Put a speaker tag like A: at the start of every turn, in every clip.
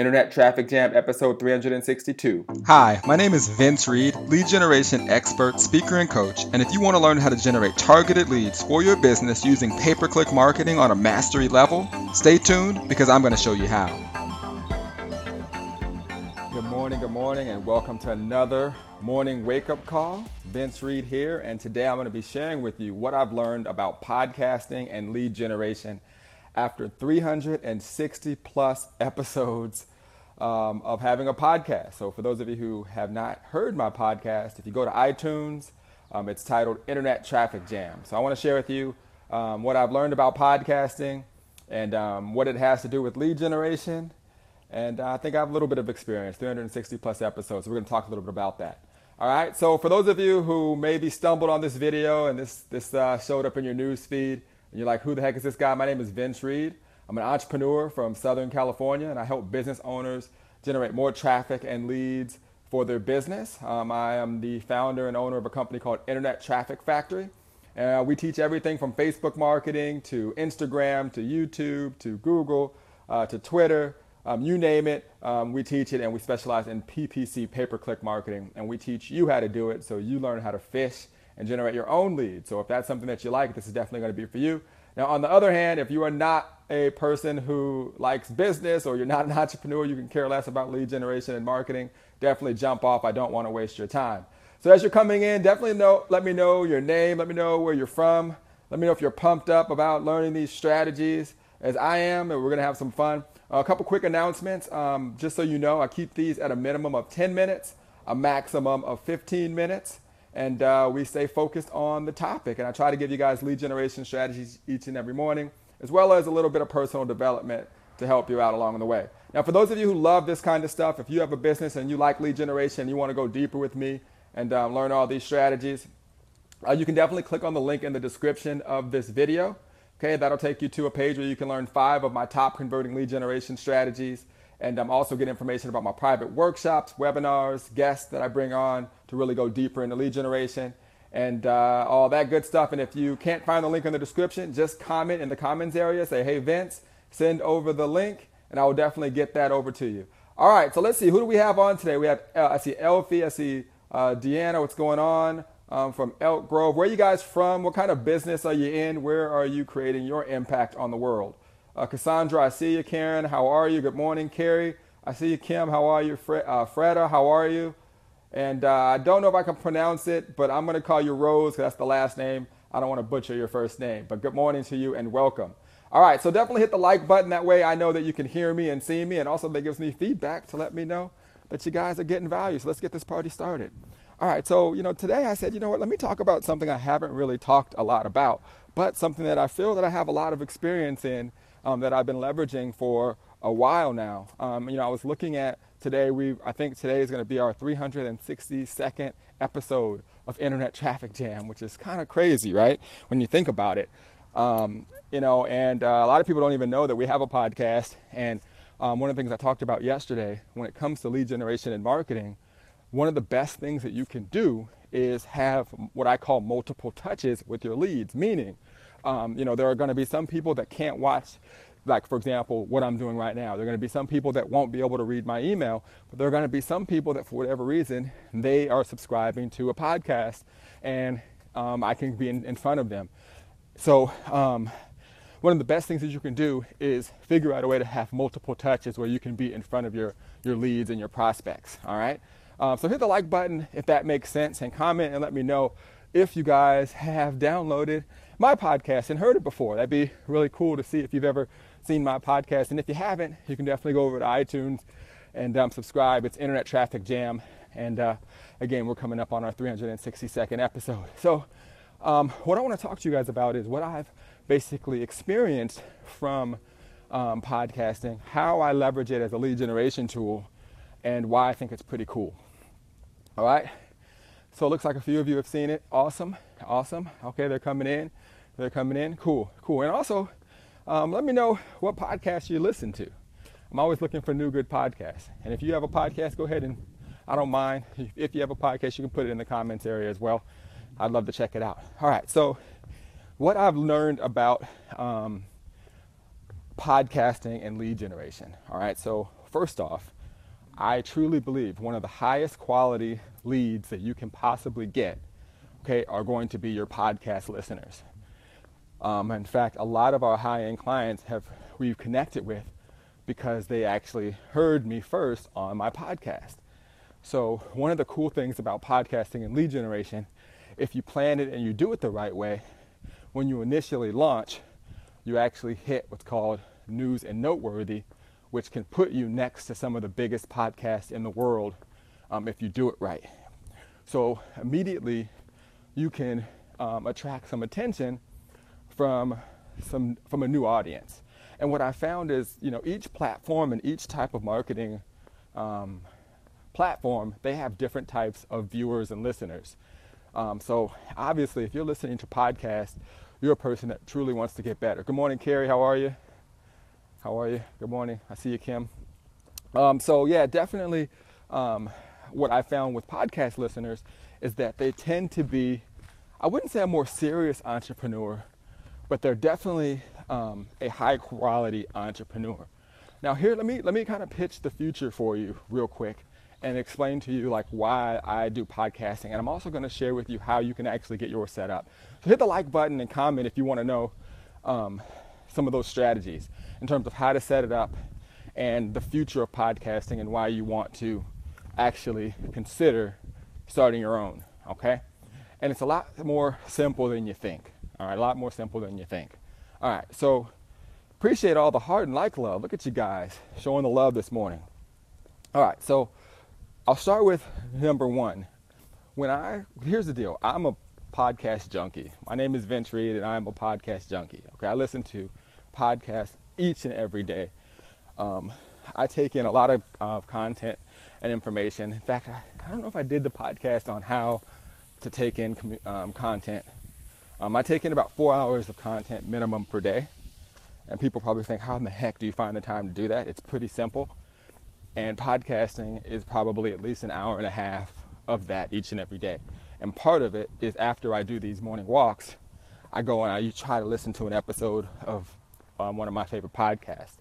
A: Internet Traffic Jam, episode 362.
B: Hi, my name is Vince Reed, lead generation expert, speaker, and coach. And if you want to learn how to generate targeted leads for your business using pay per click marketing on a mastery level, stay tuned because I'm going to show you how.
A: Good morning, good morning, and welcome to another morning wake up call. Vince Reed here, and today I'm going to be sharing with you what I've learned about podcasting and lead generation after 360 plus episodes um, of having a podcast. So, for those of you who have not heard my podcast, if you go to iTunes, um, it's titled Internet Traffic Jam. So, I want to share with you um, what I've learned about podcasting and um, what it has to do with lead generation. And uh, I think I have a little bit of experience, 360 plus episodes. So we're going to talk a little bit about that. All right. So for those of you who maybe stumbled on this video and this this uh, showed up in your news feed, and you're like, who the heck is this guy? My name is Vince Reed. I'm an entrepreneur from Southern California, and I help business owners generate more traffic and leads for their business. Um, I am the founder and owner of a company called Internet Traffic Factory. Uh, we teach everything from Facebook marketing to Instagram to YouTube to Google uh, to Twitter. Um, you name it, um, we teach it, and we specialize in PPC pay per click marketing. And we teach you how to do it so you learn how to fish and generate your own leads. So if that's something that you like, this is definitely going to be for you. Now, on the other hand, if you are not a person who likes business or you're not an entrepreneur, you can care less about lead generation and marketing, definitely jump off. I don't want to waste your time. So as you're coming in, definitely know, let me know your name, let me know where you're from, let me know if you're pumped up about learning these strategies as I am, and we're going to have some fun. A couple quick announcements, um, just so you know, I keep these at a minimum of 10 minutes, a maximum of 15 minutes and uh, we stay focused on the topic. And I try to give you guys lead generation strategies each and every morning, as well as a little bit of personal development to help you out along the way. Now, for those of you who love this kind of stuff, if you have a business and you like lead generation, and you want to go deeper with me and um, learn all these strategies, uh, you can definitely click on the link in the description of this video. Okay, that'll take you to a page where you can learn five of my top converting lead generation strategies and I'm also get information about my private workshops, webinars, guests that I bring on to really go deeper into lead generation and uh, all that good stuff. And if you can't find the link in the description, just comment in the comments area. Say, hey, Vince, send over the link, and I will definitely get that over to you. All right, so let's see. Who do we have on today? We have, uh, I see Elfie, I see uh, Deanna. What's going on? Um, from Elk Grove. Where are you guys from? What kind of business are you in? Where are you creating your impact on the world? Uh, Cassandra, I see you. Karen, how are you? Good morning, Carrie. I see you, Kim. How are you? Fre- uh, Freda, how are you? And uh, I don't know if I can pronounce it, but I'm going to call you Rose because that's the last name. I don't want to butcher your first name. But good morning to you and welcome. All right, so definitely hit the like button. That way I know that you can hear me and see me. And also that gives me feedback to let me know that you guys are getting value. So let's get this party started. All right, so, you know, today I said, you know what, let me talk about something I haven't really talked a lot about, but something that I feel that I have a lot of experience in um, that I've been leveraging for a while now. Um, you know, I was looking at today. We I think today is going to be our 362nd episode of Internet Traffic Jam, which is kind of crazy, right? When you think about it. Um, you know, and uh, a lot of people don't even know that we have a podcast. And um, one of the things I talked about yesterday, when it comes to lead generation and marketing, one of the best things that you can do is have what I call multiple touches with your leads, meaning um, you know, there are going to be some people that can't watch, like, for example, what I'm doing right now. There are going to be some people that won't be able to read my email, but there are going to be some people that, for whatever reason, they are subscribing to a podcast and um, I can be in, in, front of them. So, um, one of the best things that you can do is figure out a way to have multiple touches where you can be in front of your, your leads and your prospects. All right. Um, so hit the like button if that makes sense and comment and let me know if you guys have downloaded my podcast and heard it before. That'd be really cool to see if you've ever seen my podcast. And if you haven't, you can definitely go over to iTunes and um, subscribe. It's Internet Traffic Jam. And uh, again, we're coming up on our 362nd episode. So, um, what I want to talk to you guys about is what I've basically experienced from um, podcasting, how I leverage it as a lead generation tool, and why I think it's pretty cool. All right. So it looks like a few of you have seen it. Awesome. Awesome. Okay, they're coming in. They're coming in. Cool, cool. And also, um, let me know what podcast you listen to. I'm always looking for new good podcasts. And if you have a podcast, go ahead and I don't mind. If you have a podcast, you can put it in the comments area as well. I'd love to check it out. All right. So, what I've learned about um, podcasting and lead generation. All right. So, first off, I truly believe one of the highest quality leads that you can possibly get, okay, are going to be your podcast listeners. Um, in fact, a lot of our high-end clients have we've connected with because they actually heard me first on my podcast. So one of the cool things about podcasting and lead generation, if you plan it and you do it the right way, when you initially launch, you actually hit what's called news and noteworthy, which can put you next to some of the biggest podcasts in the world um, if you do it right. So immediately you can um, attract some attention from some from a new audience. And what I found is, you know, each platform and each type of marketing um, platform, they have different types of viewers and listeners. Um, so obviously, if you're listening to podcasts, you're a person that truly wants to get better. Good morning, Carrie. How are you? How are you? Good morning. I see you, Kim. Um, so yeah, definitely. Um, what I found with podcast listeners is that they tend to be, I wouldn't say a more serious entrepreneur, but they're definitely um, a high quality entrepreneur. Now here, let me let me kind of pitch the future for you real quick and explain to you like why I do podcasting. And I'm also going to share with you how you can actually get yours set up. So hit the like button and comment if you want to know um, some of those strategies in terms of how to set it up and the future of podcasting and why you want to actually consider starting your own. Okay, and it's a lot more simple than you think. All right, a lot more simple than you think. All right, so appreciate all the heart and like love. Look at you guys showing the love this morning. All right, so I'll start with number one. When I here's the deal, I'm a podcast junkie. My name is Vince Reed, and I'm a podcast junkie. Okay, I listen to podcasts each and every day. Um, I take in a lot of uh, content and information. In fact, I, I, don't know if I did the podcast on how to take in um, content. Um, I take in about four hours of content minimum per day. And people probably think, how in the heck do you find the time to do that? It's pretty simple. And podcasting is probably at least an hour and a half of that each and every day. And part of it is after I do these morning walks, I go and I try to listen to an episode of um, one of my favorite podcasts.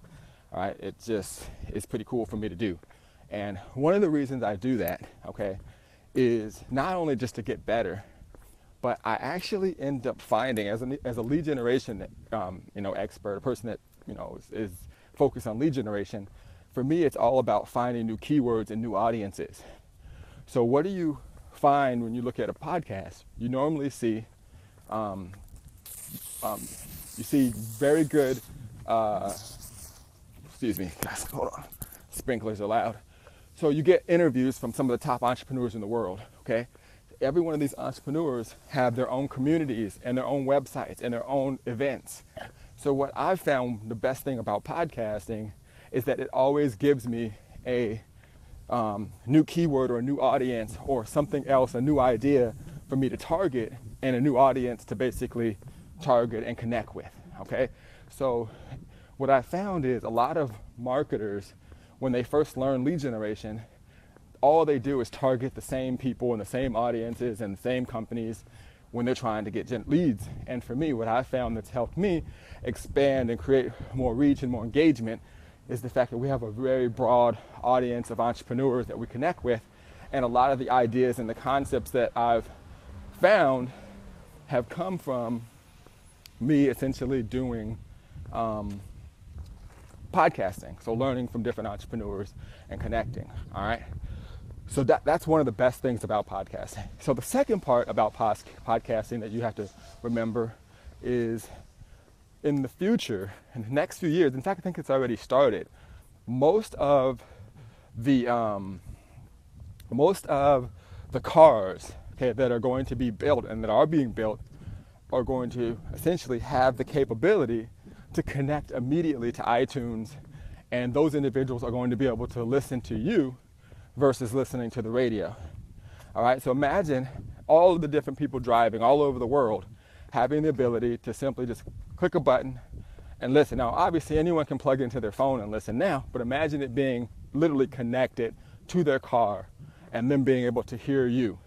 A: All right, it just is pretty cool for me to do. And one of the reasons I do that, okay, is not only just to get better, but I actually end up finding as a, as a lead generation, um, you know, expert, a person that you know is, is focused on lead generation for me, it's all about finding new keywords and new audiences. So, what do you find when you look at a podcast? You normally see, um, um, you see very good. Uh, excuse me, guys. Hold on. Sprinklers are loud. So you get interviews from some of the top entrepreneurs in the world. Okay, every one of these entrepreneurs have their own communities and their own websites and their own events. So what I've found the best thing about podcasting is that it always gives me a um, new keyword or a new audience or something else, a new idea for me to target and a new audience to basically target and connect with. Okay, so what I found is a lot of marketers, when they first learn lead generation, all they do is target the same people and the same audiences and the same companies when they're trying to get leads. And for me, what I found that's helped me expand and create more reach and more engagement is the fact that we have a very broad audience of entrepreneurs that we connect with. And a lot of the ideas and the concepts that I've found have come from me essentially doing um, podcasting. So learning from different entrepreneurs and connecting. All right. So that, that's one of the best things about podcasting. So the second part about pos- podcasting that you have to remember is in the future, in the next few years, in fact, I think it's already started, most of the um, most of the cars okay, that are going to be built and that are being built are going to essentially have the capability to connect immediately to iTunes, and those individuals are going to be able to listen to you versus listening to the radio. All right, so imagine all of the different people driving all over the world having the ability to simply just click a button and listen. Now, obviously, anyone can plug into their phone and listen now, but imagine it being literally connected to their car and them being able to hear you,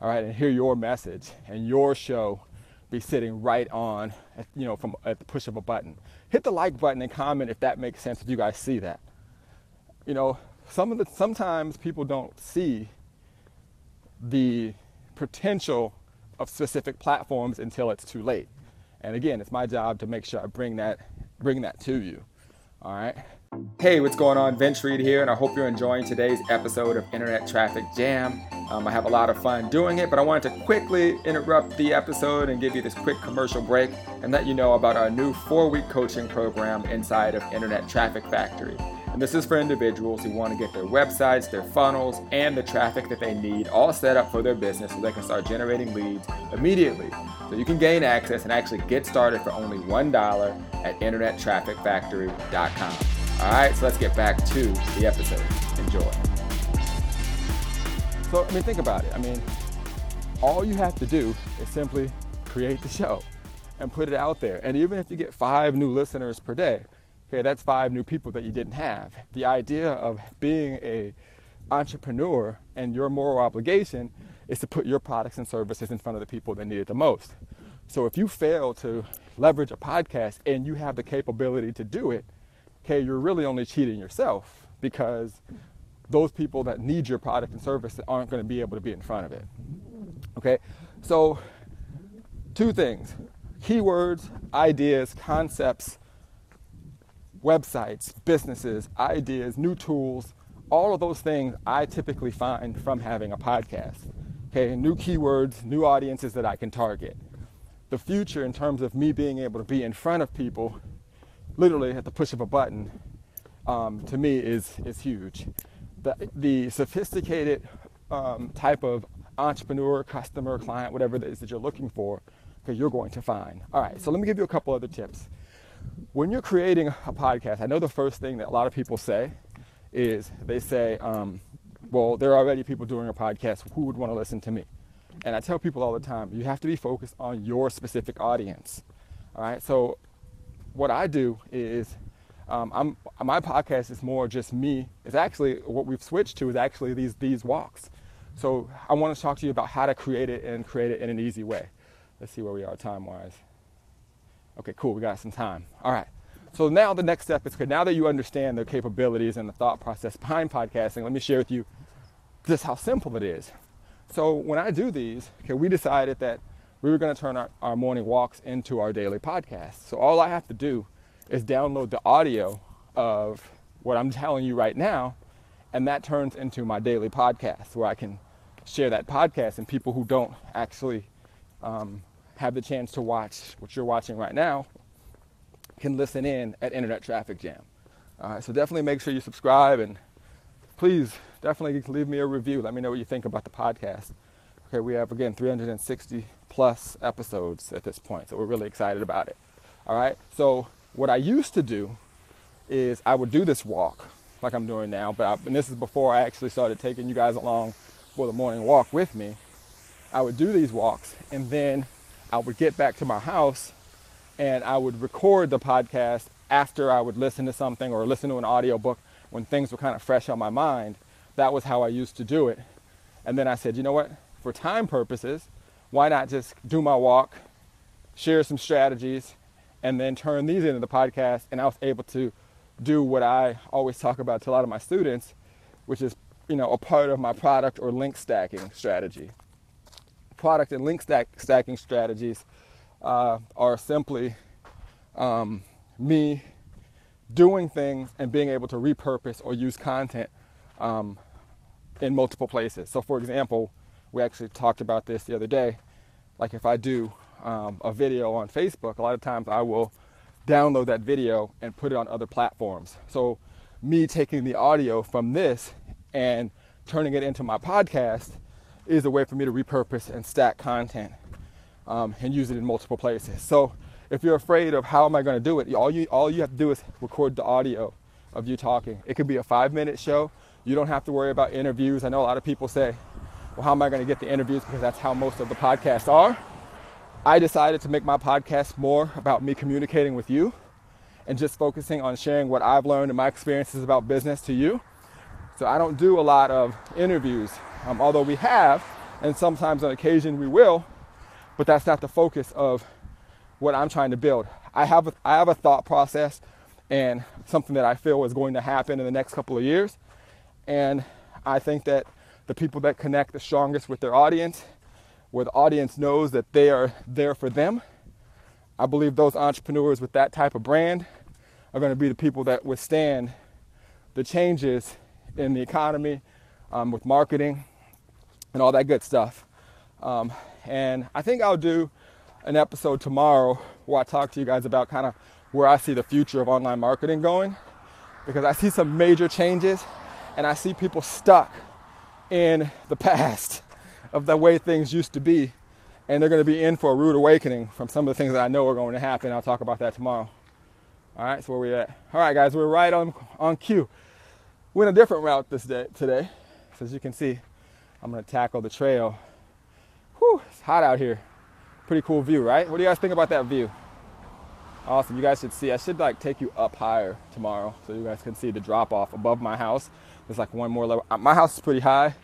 A: all right, and hear your message and your show be sitting right on, you know, from at the push of a button. Hit the like button and comment if that makes sense, if you guys see that. you know, some of the sometimes people don't see the potential of specific platforms until it's too late. And again, it's my job to make sure I bring that bring that to you. All right. Hey, what's going on? Vince Reed here, and I hope you're enjoying today's episode of Internet Traffic Jam. Um, I have a lot of fun doing it, but I wanted to quickly interrupt the episode and give you this quick commercial break and let you know about our new four week coaching program inside of Internet Traffic Factory. And this is for individuals who want to get their websites, their funnels, and the traffic that they need all set up for their business so they can start generating leads immediately. So you can gain access and actually get started for only $1 at internettrafficfactory.com. All right, so let's get back to the episode. Enjoy. So, I mean, think about it. I mean, all you have to do is simply create the show and put it out there. And even if you get five new listeners per day, Okay, that's five new people that you didn't have. The idea of being a entrepreneur and your moral obligation is to put your products and services in front of the people that need it the most. So if you fail to leverage a podcast and you have the capability to do it, okay, you're really only cheating yourself because those people that need your product and service aren't going to be able to be in front of it. Okay? So two things. Keywords, ideas, concepts, websites, businesses, ideas, new tools, all of those things I typically find from having a podcast. Okay, new keywords, new audiences that I can target. The future, in terms of me being able to be in front of people, literally at the push of a button, um, to me is is huge. The, the sophisticated um, type of entrepreneur, customer, client, whatever it is that you're looking for, okay, you're going to find. All right, so let me give you a couple other tips when you're creating a podcast, I know the first thing that a lot of people say is they say, um, well, there are already people doing a podcast. Who would want to listen to me? And I tell people all the time, you have to be focused on your specific audience. All right. So what I do is, um, my podcast is more just me. It's actually what we've switched to is actually these these walks. So I want to talk to you about how to create it and create it in an easy way. Let's see where we are time wise. Okay, cool, we got some time. All right. So now the next step is okay, now that you understand the capabilities and the thought process behind podcasting, let me share with you just how simple it is. So when I do these, okay, we decided that we were going to turn our, our morning walks into our daily podcast. So all I have to do is download the audio of what I'm telling you right now, and that turns into my daily podcast where I can share that podcast and people who don't actually um, have the chance to watch what you're watching right now can listen in at Internet Traffic Jam. All right, so definitely make sure you subscribe and please definitely leave me a review. Let me know what you think about the podcast. Okay, we have again 360 plus episodes at this point, so we're really excited about it. All right, so what I used to do is I would do this walk like I'm doing now, but I, and this is before I actually started taking you guys along for the morning walk with me. I would do these walks and then I would get back to my house and I would record the podcast after I would listen to something or listen to an audiobook when things were kind of fresh on my mind. That was how I used to do it. And then I said, you know what? For time purposes, why not just do my walk, share some strategies, and then turn these into the podcast? And I was able to do what I always talk about to a lot of my students, which is, you know, a part of my product or link stacking strategy product and link stack, stacking strategies uh, are simply um, me doing things and being able to repurpose or use content um, in multiple places. So, for example, we actually talked about this the other day. Like, if I do um, a video on Facebook, a lot of times I will download that video and put it on other platforms. So, me taking the audio from this and turning it into my podcast is a way for me to repurpose and stack content um, and use it in multiple places. So if you're afraid of how am I going to do it, all you all you have to do is record the audio of you talking. It could be a five minute show. You don't have to worry about interviews. I know a lot of people say, well, how am I going to get the interviews? Because that's how most of the podcasts are. I decided to make my podcast more about me communicating with you and just focusing on sharing what I've learned and my experiences about business to you. So I don't do a lot of interviews um, although we have, and sometimes on occasion we will, but that's not the focus of what I'm trying to build. I have a, I have a thought process and something that I feel is going to happen in the next couple of years. And I think that the people that connect the strongest with their audience, where the audience knows that they are there for them, I believe those entrepreneurs with that type of brand are going to be the people that withstand the changes in the economy um, with marketing and all that good stuff. Um, and I think I'll do an episode tomorrow where I talk to you guys about kind of where I see the future of online marketing going because I see some major changes and I see people stuck in the past of the way things used to be and they're going to be in for a rude awakening from some of the things that I know are going to happen. I'll talk about that tomorrow. All right, so where we at? All right, guys, we're right on on cue. We're in a different route this day today. As you can see, I'm to tackle the trail. Whew, it's hot out here. Pretty cool view, right? What do you guys think about that view? Awesome. You guys should see. I should like take you up higher tomorrow so you guys can see the drop off above my house. There's like one more level. Uh, my house is pretty high.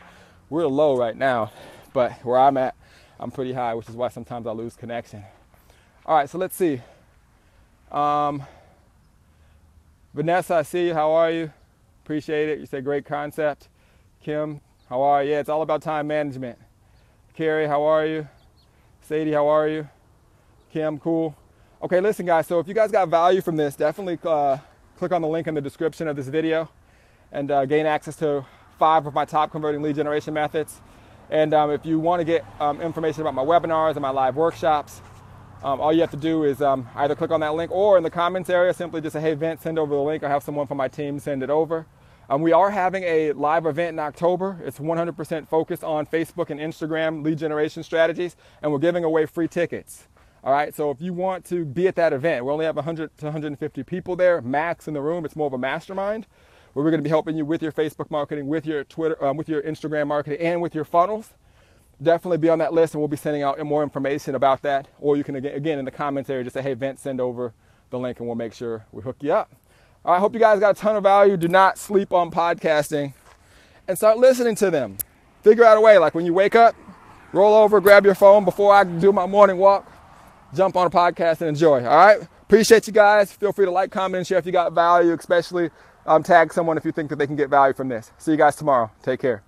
A: We're low right now, but where I'm at, I'm pretty high, which is why sometimes I lose connection. All right, so let's see. Um, Vanessa, I see you. How are you? Appreciate it. You said great concept. Kim, how are you? Yeah, it's all about time management. Carrie, how are you? Sadie, how are you? Kim, cool. Okay, listen, guys. So if you guys got value from this, definitely uh, click on the link in the description of this video and uh, gain access to five of my top converting lead generation methods. And um, if you want to get um, information about my webinars and my live workshops, um, all you have to do is um, either click on that link or in the comments area, simply just say, hey, Vince, send over the link. I have someone from my team send it over. Um, we are having a live event in October. It's 100% focused on Facebook and Instagram lead generation strategies, and we're giving away free tickets. All right, so if you want to be at that event, we only have 100 to 150 people there, max in the room. It's more of a mastermind where we're going to be helping you with your Facebook marketing, with your Twitter, um, with your Instagram marketing, and with your funnels. Definitely be on that list, and we'll be sending out more information about that. Or you can again in the comments area just say, "Hey, Vince, send over the link, and we'll make sure we hook you up." I hope you guys got a ton of value. Do not sleep on podcasting, and start listening to them. Figure out a way, like when you wake up, roll over, grab your phone before I do my morning walk, jump on a podcast and enjoy. All right. Appreciate you guys. Feel free to like, comment, and share if you got value, especially um, tag someone if you think that they can get value from this. See you guys tomorrow. Take care.